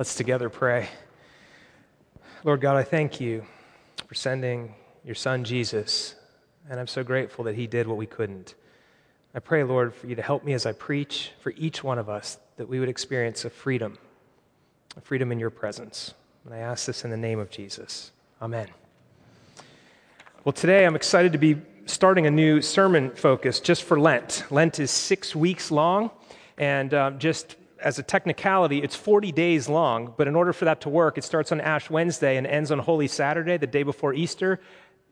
Let's together pray. Lord God, I thank you for sending your son Jesus, and I'm so grateful that he did what we couldn't. I pray, Lord, for you to help me as I preach for each one of us that we would experience a freedom, a freedom in your presence. And I ask this in the name of Jesus. Amen. Well, today I'm excited to be starting a new sermon focus just for Lent. Lent is six weeks long, and um, just as a technicality, it's 40 days long, but in order for that to work, it starts on Ash Wednesday and ends on Holy Saturday, the day before Easter,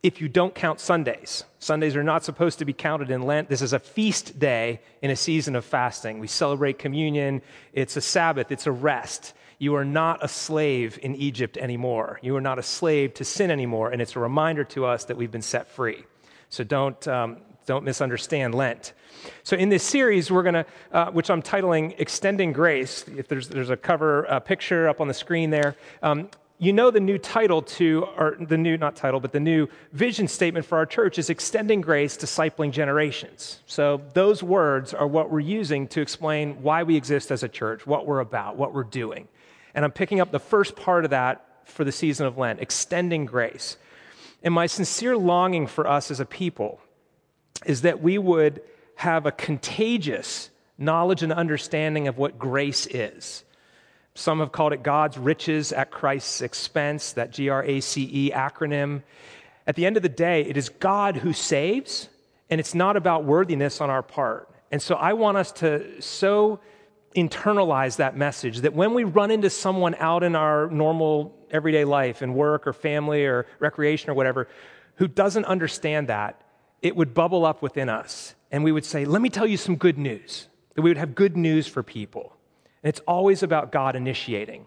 if you don't count Sundays. Sundays are not supposed to be counted in Lent. This is a feast day in a season of fasting. We celebrate communion, it's a Sabbath, it's a rest. You are not a slave in Egypt anymore. You are not a slave to sin anymore, and it's a reminder to us that we've been set free. So don't, um, don't misunderstand Lent. So, in this series, we're going to, uh, which I'm titling Extending Grace, if there's, there's a cover uh, picture up on the screen there, um, you know the new title to, or the new, not title, but the new vision statement for our church is Extending Grace, Discipling Generations. So, those words are what we're using to explain why we exist as a church, what we're about, what we're doing. And I'm picking up the first part of that for the season of Lent, extending grace. And my sincere longing for us as a people is that we would have a contagious knowledge and understanding of what grace is. Some have called it God's riches at Christ's expense, that G R A C E acronym. At the end of the day, it is God who saves, and it's not about worthiness on our part. And so I want us to so internalize that message that when we run into someone out in our normal everyday life, in work or family or recreation or whatever, who doesn't understand that, it would bubble up within us. And we would say, Let me tell you some good news. That we would have good news for people. And it's always about God initiating.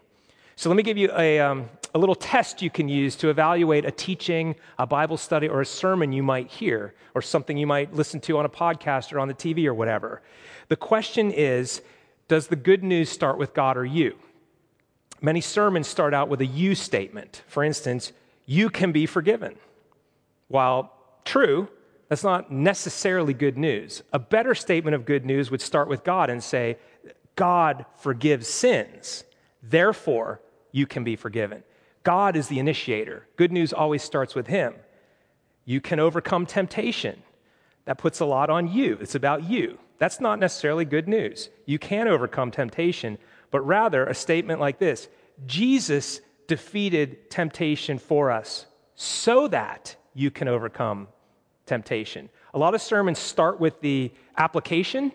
So let me give you a, um, a little test you can use to evaluate a teaching, a Bible study, or a sermon you might hear, or something you might listen to on a podcast or on the TV or whatever. The question is Does the good news start with God or you? Many sermons start out with a you statement. For instance, you can be forgiven. While true, that's not necessarily good news. A better statement of good news would start with God and say, God forgives sins. Therefore, you can be forgiven. God is the initiator. Good news always starts with Him. You can overcome temptation. That puts a lot on you. It's about you. That's not necessarily good news. You can overcome temptation, but rather a statement like this Jesus defeated temptation for us so that you can overcome temptation. A lot of sermons start with the application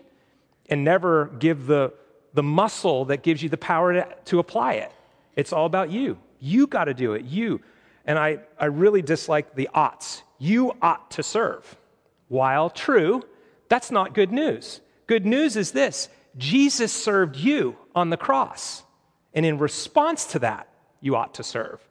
and never give the, the muscle that gives you the power to, to apply it. It's all about you. You got to do it. You. And I, I really dislike the oughts. You ought to serve. While true, that's not good news. Good news is this Jesus served you on the cross. And in response to that, you ought to serve.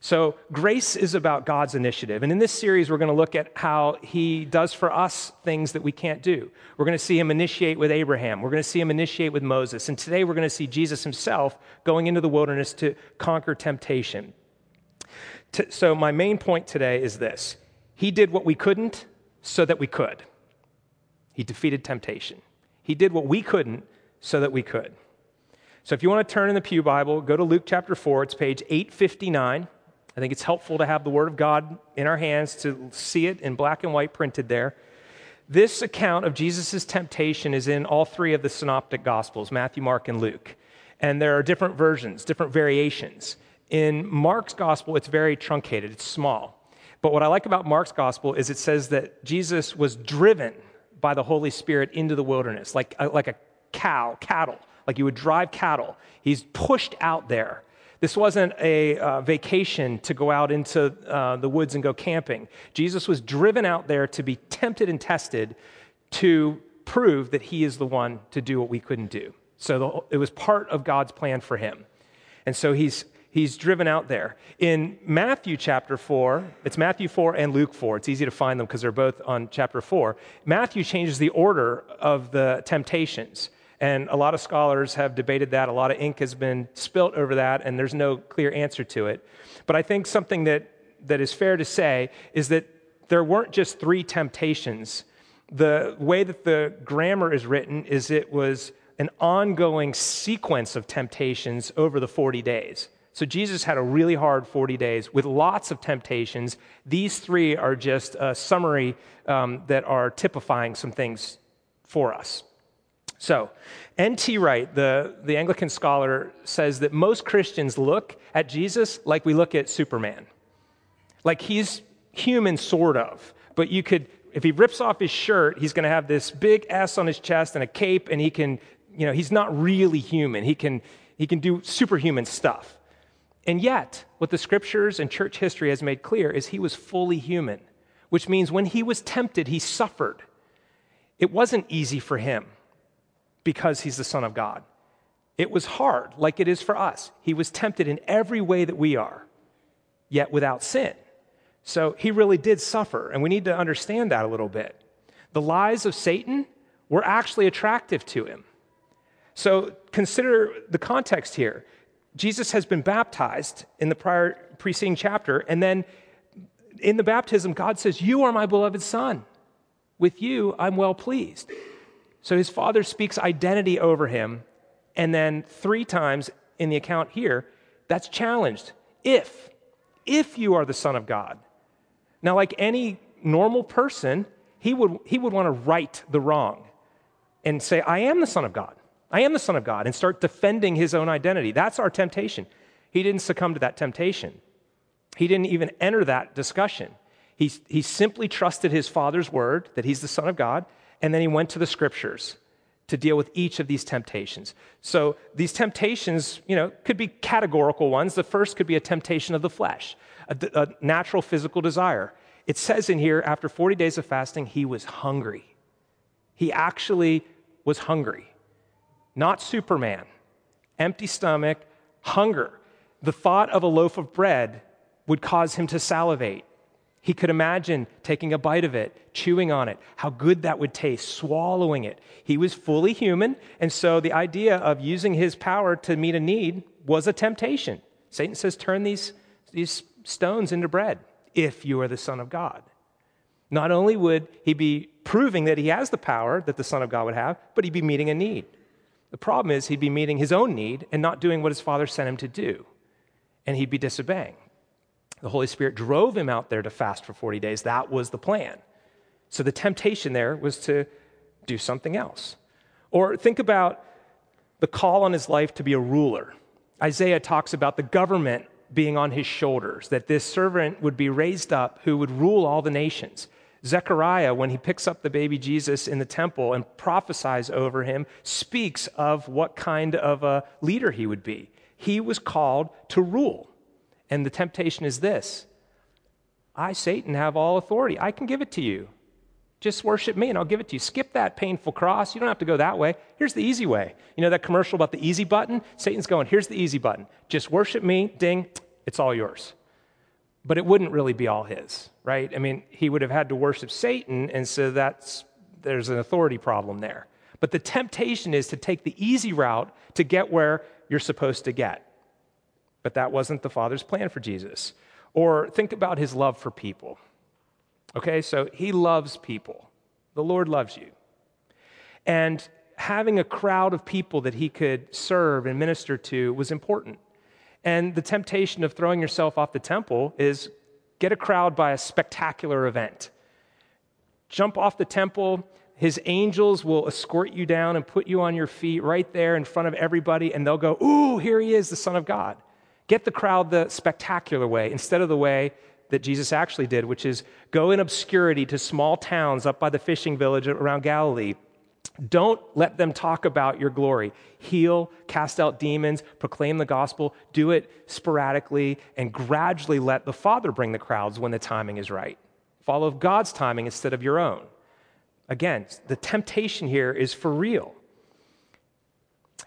So, grace is about God's initiative. And in this series, we're going to look at how He does for us things that we can't do. We're going to see Him initiate with Abraham. We're going to see Him initiate with Moses. And today, we're going to see Jesus Himself going into the wilderness to conquer temptation. So, my main point today is this He did what we couldn't so that we could. He defeated temptation. He did what we couldn't so that we could. So, if you want to turn in the Pew Bible, go to Luke chapter 4. It's page 859. I think it's helpful to have the Word of God in our hands to see it in black and white printed there. This account of Jesus' temptation is in all three of the synoptic Gospels Matthew, Mark, and Luke. And there are different versions, different variations. In Mark's Gospel, it's very truncated, it's small. But what I like about Mark's Gospel is it says that Jesus was driven by the Holy Spirit into the wilderness, like a, like a cow, cattle, like you would drive cattle. He's pushed out there this wasn't a uh, vacation to go out into uh, the woods and go camping. Jesus was driven out there to be tempted and tested to prove that he is the one to do what we couldn't do. So the, it was part of God's plan for him. And so he's, he's driven out there. In Matthew chapter 4, it's Matthew 4 and Luke 4. It's easy to find them because they're both on chapter 4. Matthew changes the order of the temptations. And a lot of scholars have debated that. A lot of ink has been spilt over that, and there's no clear answer to it. But I think something that, that is fair to say is that there weren't just three temptations. The way that the grammar is written is it was an ongoing sequence of temptations over the 40 days. So Jesus had a really hard 40 days with lots of temptations. These three are just a summary um, that are typifying some things for us. So, N.T. Wright, the, the Anglican scholar, says that most Christians look at Jesus like we look at Superman. Like he's human, sort of, but you could, if he rips off his shirt, he's going to have this big S on his chest and a cape, and he can, you know, he's not really human. He can, he can do superhuman stuff. And yet, what the scriptures and church history has made clear is he was fully human, which means when he was tempted, he suffered. It wasn't easy for him because he's the Son of God. It was hard, like it is for us. He was tempted in every way that we are, yet without sin. So he really did suffer, and we need to understand that a little bit. The lies of Satan were actually attractive to him. So consider the context here. Jesus has been baptized in the prior preceding chapter, and then in the baptism, God says, You are my beloved Son. With you, I'm well pleased. So his father speaks identity over him, and then three times in the account here, that's challenged. If, if you are the Son of God. Now, like any normal person, he would, he would want to right the wrong and say, I am the Son of God. I am the Son of God, and start defending his own identity. That's our temptation. He didn't succumb to that temptation. He didn't even enter that discussion. He, he simply trusted his Father's word that he's the Son of God, and then he went to the scriptures to deal with each of these temptations. So these temptations, you know, could be categorical ones. The first could be a temptation of the flesh, a, a natural physical desire. It says in here, after 40 days of fasting, he was hungry. He actually was hungry. Not Superman. Empty stomach, hunger. The thought of a loaf of bread would cause him to salivate. He could imagine taking a bite of it, chewing on it, how good that would taste, swallowing it. He was fully human, and so the idea of using his power to meet a need was a temptation. Satan says, Turn these, these stones into bread if you are the Son of God. Not only would he be proving that he has the power that the Son of God would have, but he'd be meeting a need. The problem is he'd be meeting his own need and not doing what his father sent him to do, and he'd be disobeying. The Holy Spirit drove him out there to fast for 40 days. That was the plan. So the temptation there was to do something else. Or think about the call on his life to be a ruler. Isaiah talks about the government being on his shoulders, that this servant would be raised up who would rule all the nations. Zechariah, when he picks up the baby Jesus in the temple and prophesies over him, speaks of what kind of a leader he would be. He was called to rule. And the temptation is this I, Satan, have all authority. I can give it to you. Just worship me and I'll give it to you. Skip that painful cross. You don't have to go that way. Here's the easy way. You know that commercial about the easy button? Satan's going, here's the easy button. Just worship me, ding, it's all yours. But it wouldn't really be all his, right? I mean, he would have had to worship Satan, and so that's there's an authority problem there. But the temptation is to take the easy route to get where you're supposed to get. But that wasn't the Father's plan for Jesus. Or think about his love for people. Okay, so he loves people. The Lord loves you. And having a crowd of people that he could serve and minister to was important. And the temptation of throwing yourself off the temple is get a crowd by a spectacular event. Jump off the temple, his angels will escort you down and put you on your feet right there in front of everybody, and they'll go, Ooh, here he is, the Son of God. Get the crowd the spectacular way instead of the way that Jesus actually did, which is go in obscurity to small towns up by the fishing village around Galilee. Don't let them talk about your glory. Heal, cast out demons, proclaim the gospel, do it sporadically, and gradually let the Father bring the crowds when the timing is right. Follow God's timing instead of your own. Again, the temptation here is for real.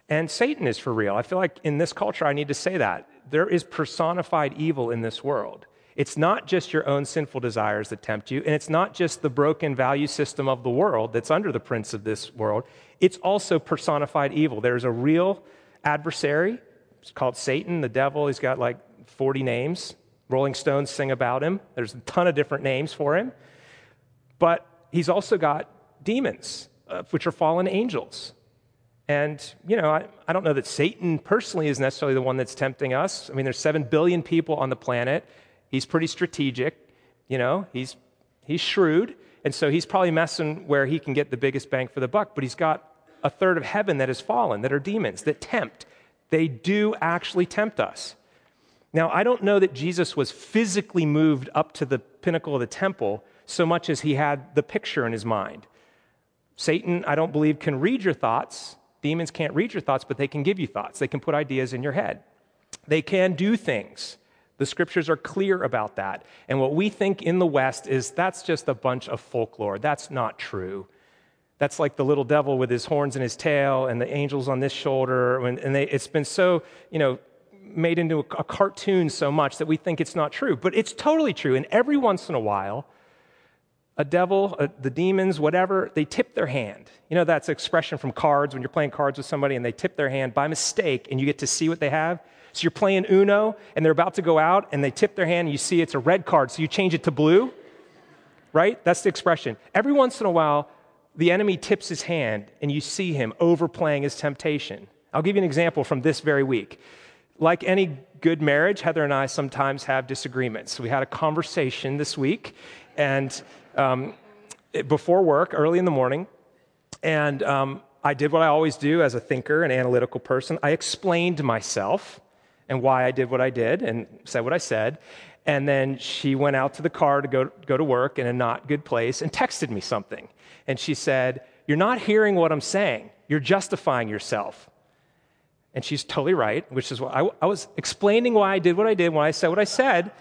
And Satan is for real. I feel like in this culture, I need to say that there is personified evil in this world. It's not just your own sinful desires that tempt you, and it's not just the broken value system of the world that's under the prince of this world. It's also personified evil. There's a real adversary. It's called Satan, the devil. He's got like 40 names. Rolling Stones sing about him. There's a ton of different names for him. But he's also got demons, uh, which are fallen angels. And, you know, I, I don't know that Satan personally is necessarily the one that's tempting us. I mean, there's 7 billion people on the planet. He's pretty strategic, you know, he's, he's shrewd. And so he's probably messing where he can get the biggest bang for the buck, but he's got a third of heaven that has fallen, that are demons, that tempt. They do actually tempt us. Now, I don't know that Jesus was physically moved up to the pinnacle of the temple so much as he had the picture in his mind. Satan, I don't believe, can read your thoughts. Demons can't read your thoughts, but they can give you thoughts. They can put ideas in your head. They can do things. The scriptures are clear about that. And what we think in the West is that's just a bunch of folklore. That's not true. That's like the little devil with his horns and his tail and the angels on this shoulder. And, they, it's been so, you know, made into a, a cartoon so much that we think it's not true. But it's totally true. And every once in a while, a devil, a, the demons, whatever, they tip their hand. You know, that's expression from cards when you're playing cards with somebody and they tip their hand by mistake and you get to see what they have. So you're playing Uno and they're about to go out and they tip their hand and you see it's a red card, so you change it to blue, right? That's the expression. Every once in a while, the enemy tips his hand and you see him overplaying his temptation. I'll give you an example from this very week. Like any good marriage, Heather and I sometimes have disagreements. We had a conversation this week and um, before work, early in the morning, and um, I did what I always do as a thinker and analytical person. I explained myself and why I did what I did and said what I said. And then she went out to the car to go, go to work in a not good place and texted me something. And she said, You're not hearing what I'm saying. You're justifying yourself. And she's totally right, which is what I, I was explaining why I did what I did when I said what I said,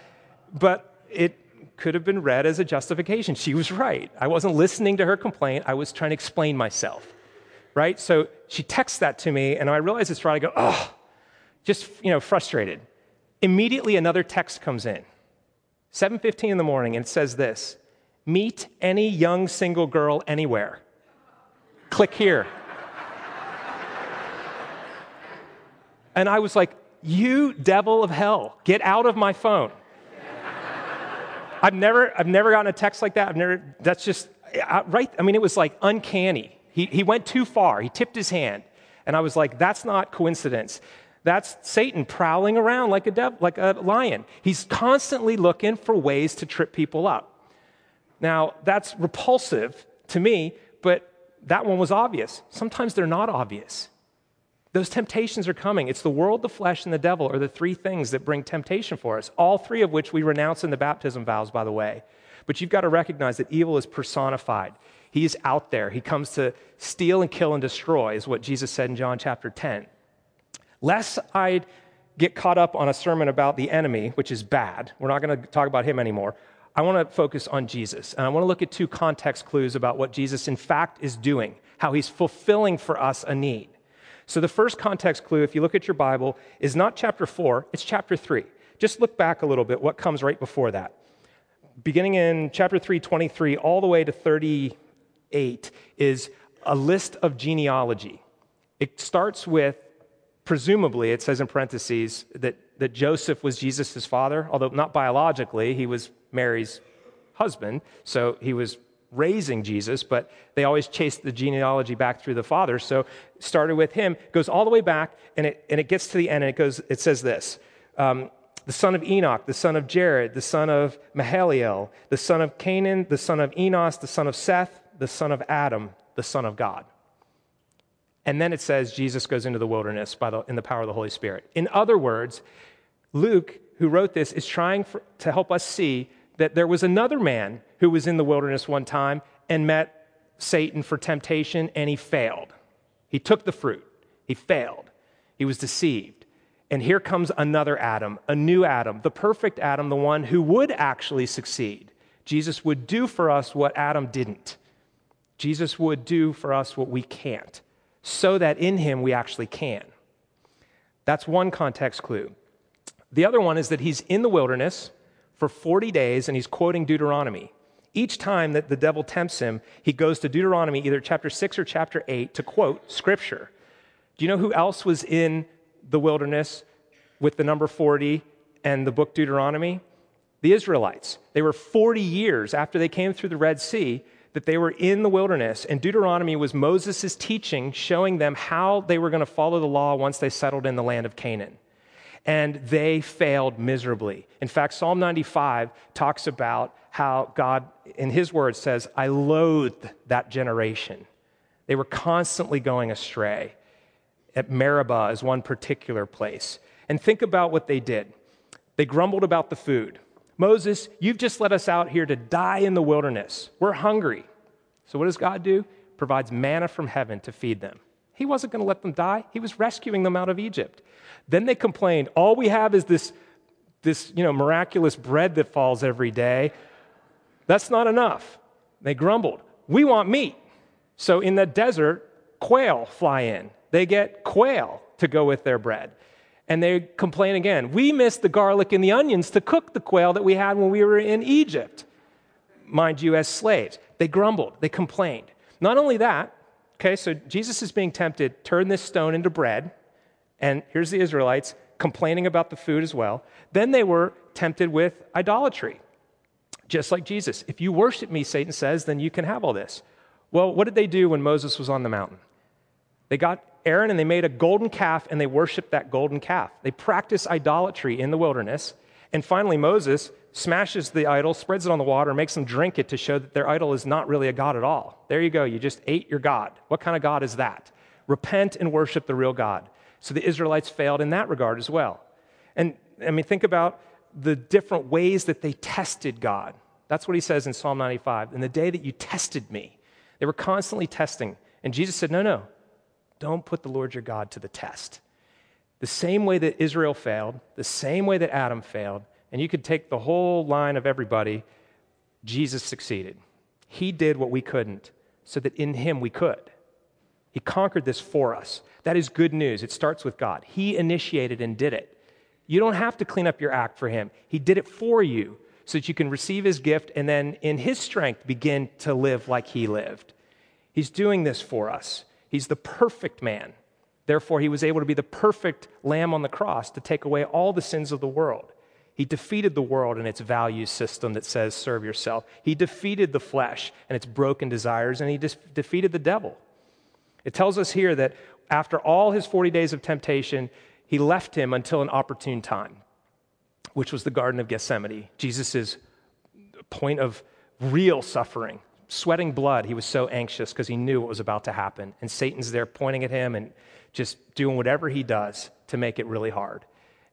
but it could have been read as a justification. She was right. I wasn't listening to her complaint, I was trying to explain myself. Right? So she texts that to me, and I realize it's right. I go, Oh, just you know frustrated immediately another text comes in 7.15 in the morning and it says this meet any young single girl anywhere click here and i was like you devil of hell get out of my phone i've never i've never gotten a text like that i've never that's just I, right i mean it was like uncanny he, he went too far he tipped his hand and i was like that's not coincidence that's Satan prowling around like a, dev, like a lion. He's constantly looking for ways to trip people up. Now, that's repulsive to me, but that one was obvious. Sometimes they're not obvious. Those temptations are coming. It's the world, the flesh, and the devil are the three things that bring temptation for us, all three of which we renounce in the baptism vows, by the way. But you've got to recognize that evil is personified. He is out there. He comes to steal and kill and destroy, is what Jesus said in John chapter 10. Lest I get caught up on a sermon about the enemy, which is bad, we're not going to talk about him anymore. I want to focus on Jesus. And I want to look at two context clues about what Jesus, in fact, is doing, how he's fulfilling for us a need. So, the first context clue, if you look at your Bible, is not chapter four, it's chapter three. Just look back a little bit, what comes right before that. Beginning in chapter 3, 23, all the way to 38, is a list of genealogy. It starts with presumably, it says in parentheses that, that Joseph was Jesus' father, although not biologically, he was Mary's husband, so he was raising Jesus, but they always chased the genealogy back through the father. So started with him, goes all the way back, and it, and it gets to the end, and it goes, it says this. Um, the son of Enoch, the son of Jared, the son of Mahalalel, the son of Cainan, the son of Enos, the son of Seth, the son of Adam, the son of God. And then it says Jesus goes into the wilderness by the, in the power of the Holy Spirit. In other words, Luke, who wrote this, is trying for, to help us see that there was another man who was in the wilderness one time and met Satan for temptation and he failed. He took the fruit, he failed, he was deceived. And here comes another Adam, a new Adam, the perfect Adam, the one who would actually succeed. Jesus would do for us what Adam didn't. Jesus would do for us what we can't so that in him we actually can. That's one context clue. The other one is that he's in the wilderness for 40 days and he's quoting Deuteronomy. Each time that the devil tempts him, he goes to Deuteronomy, either chapter 6 or chapter 8, to quote scripture. Do you know who else was in the wilderness with the number 40 and the book Deuteronomy? The Israelites. They were 40 years after they came through the Red Sea that they were in the wilderness, and Deuteronomy was Moses' teaching, showing them how they were going to follow the law once they settled in the land of Canaan. And they failed miserably. In fact, Psalm 95 talks about how God, in his words, says, I loathed that generation. They were constantly going astray. At Meribah is one particular place. And think about what they did. They grumbled about the food. Moses, you've just let us out here to die in the wilderness. We're hungry. So, what does God do? Provides manna from heaven to feed them. He wasn't going to let them die, He was rescuing them out of Egypt. Then they complained, All we have is this, this you know, miraculous bread that falls every day. That's not enough. They grumbled, We want meat. So, in the desert, quail fly in. They get quail to go with their bread and they complain again. We missed the garlic and the onions to cook the quail that we had when we were in Egypt, mind you, as slaves. They grumbled, they complained. Not only that, okay, so Jesus is being tempted, turn this stone into bread, and here's the Israelites complaining about the food as well. Then they were tempted with idolatry, just like Jesus. If you worship me, Satan says, then you can have all this. Well, what did they do when Moses was on the mountain? They got Aaron and they made a golden calf and they worshiped that golden calf. They practiced idolatry in the wilderness. And finally, Moses smashes the idol, spreads it on the water, makes them drink it to show that their idol is not really a God at all. There you go. You just ate your God. What kind of God is that? Repent and worship the real God. So the Israelites failed in that regard as well. And I mean, think about the different ways that they tested God. That's what he says in Psalm 95. In the day that you tested me, they were constantly testing. And Jesus said, No, no, don't put the Lord your God to the test. The same way that Israel failed, the same way that Adam failed, and you could take the whole line of everybody, Jesus succeeded. He did what we couldn't, so that in him we could. He conquered this for us. That is good news. It starts with God. He initiated and did it. You don't have to clean up your act for him, He did it for you so that you can receive his gift and then, in his strength, begin to live like he lived. He's doing this for us. He's the perfect man. Therefore, he was able to be the perfect lamb on the cross to take away all the sins of the world. He defeated the world and its value system that says serve yourself. He defeated the flesh and its broken desires, and he defeated the devil. It tells us here that after all his 40 days of temptation, he left him until an opportune time, which was the Garden of Gethsemane, Jesus' point of real suffering, sweating blood. He was so anxious because he knew what was about to happen. And Satan's there pointing at him and just doing whatever he does to make it really hard.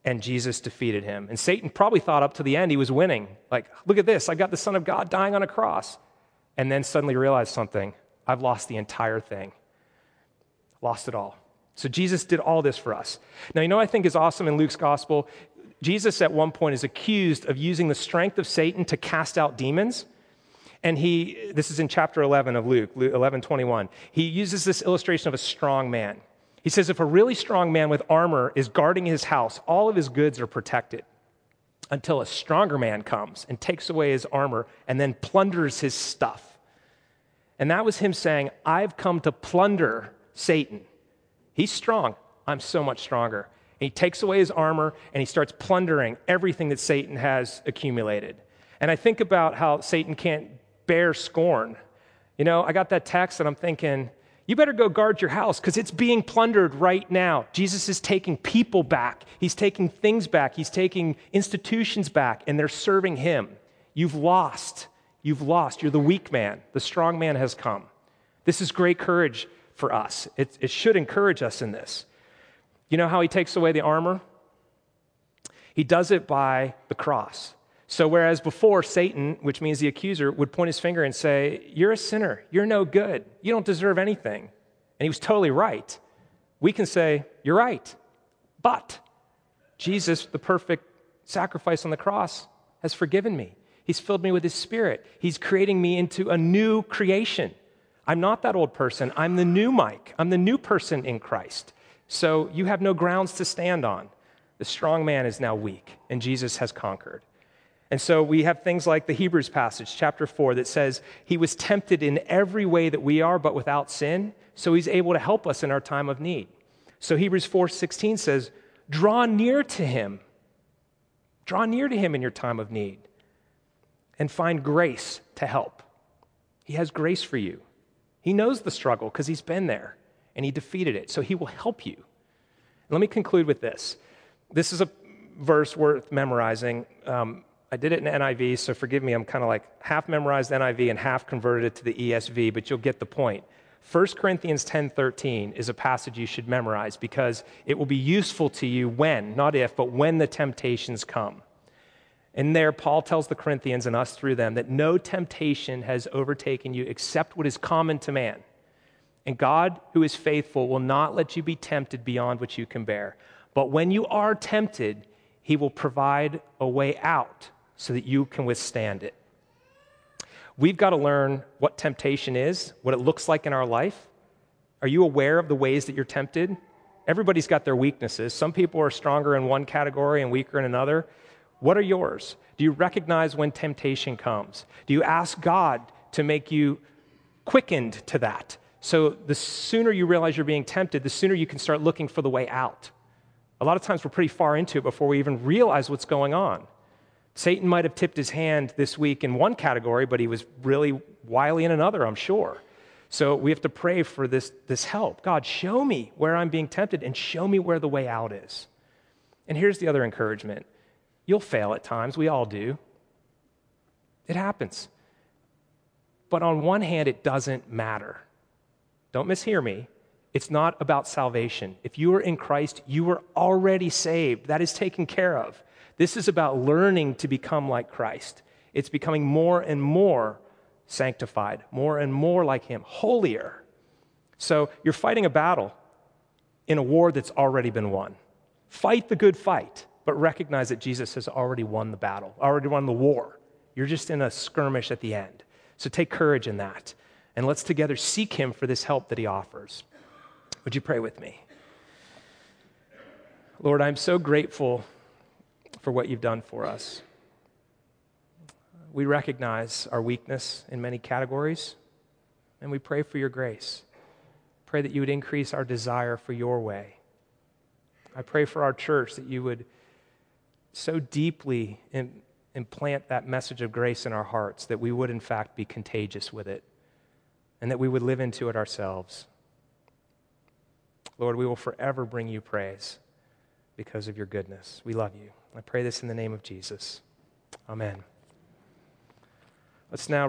And Jesus defeated him. And Satan probably thought up to the end he was winning. Like, look at this, I got the Son of God dying on a cross. And then suddenly realized something I've lost the entire thing, lost it all. So Jesus did all this for us. Now, you know I think is awesome in Luke's gospel? Jesus at one point is accused of using the strength of Satan to cast out demons. And he, this is in chapter 11 of Luke, 11 21. He uses this illustration of a strong man. He says, if a really strong man with armor is guarding his house, all of his goods are protected until a stronger man comes and takes away his armor and then plunders his stuff. And that was him saying, I've come to plunder Satan. He's strong. I'm so much stronger. And he takes away his armor and he starts plundering everything that Satan has accumulated. And I think about how Satan can't bear scorn. You know, I got that text and I'm thinking, you better go guard your house because it's being plundered right now. Jesus is taking people back, he's taking things back, he's taking institutions back, and they're serving him. You've lost. You've lost. You're the weak man. The strong man has come. This is great courage for us. It, it should encourage us in this. You know how he takes away the armor? He does it by the cross. So, whereas before Satan, which means the accuser, would point his finger and say, You're a sinner. You're no good. You don't deserve anything. And he was totally right. We can say, You're right. But Jesus, the perfect sacrifice on the cross, has forgiven me. He's filled me with his spirit. He's creating me into a new creation. I'm not that old person. I'm the new Mike. I'm the new person in Christ. So you have no grounds to stand on. The strong man is now weak, and Jesus has conquered. And so we have things like the Hebrews passage, chapter 4, that says, He was tempted in every way that we are, but without sin. So He's able to help us in our time of need. So Hebrews 4:16 says, Draw near to Him. Draw near to Him in your time of need and find grace to help. He has grace for you. He knows the struggle because He's been there and He defeated it. So He will help you. Let me conclude with this. This is a verse worth memorizing. Um, I did it in NIV, so forgive me. I'm kind of like half memorized NIV and half converted it to the ESV, but you'll get the point. 1 Corinthians 10:13 is a passage you should memorize because it will be useful to you when, not if, but when the temptations come. And there Paul tells the Corinthians and us through them that no temptation has overtaken you except what is common to man. And God, who is faithful, will not let you be tempted beyond what you can bear. But when you are tempted, he will provide a way out so that you can withstand it. We've got to learn what temptation is, what it looks like in our life. Are you aware of the ways that you're tempted? Everybody's got their weaknesses. Some people are stronger in one category and weaker in another. What are yours? Do you recognize when temptation comes? Do you ask God to make you quickened to that? So the sooner you realize you're being tempted, the sooner you can start looking for the way out. A lot of times we're pretty far into it before we even realize what's going on. Satan might have tipped his hand this week in one category, but he was really wily in another, I'm sure. So we have to pray for this, this help. God, show me where I'm being tempted and show me where the way out is. And here's the other encouragement you'll fail at times, we all do. It happens. But on one hand, it doesn't matter. Don't mishear me. It's not about salvation. If you are in Christ, you are already saved. That is taken care of. This is about learning to become like Christ. It's becoming more and more sanctified, more and more like Him, holier. So you're fighting a battle in a war that's already been won. Fight the good fight, but recognize that Jesus has already won the battle, already won the war. You're just in a skirmish at the end. So take courage in that. And let's together seek Him for this help that He offers. Would you pray with me? Lord, I'm so grateful for what you've done for us. We recognize our weakness in many categories, and we pray for your grace. Pray that you would increase our desire for your way. I pray for our church that you would so deeply implant that message of grace in our hearts that we would, in fact, be contagious with it and that we would live into it ourselves. Lord, we will forever bring you praise because of your goodness. We love you. I pray this in the name of Jesus. Amen. Let's now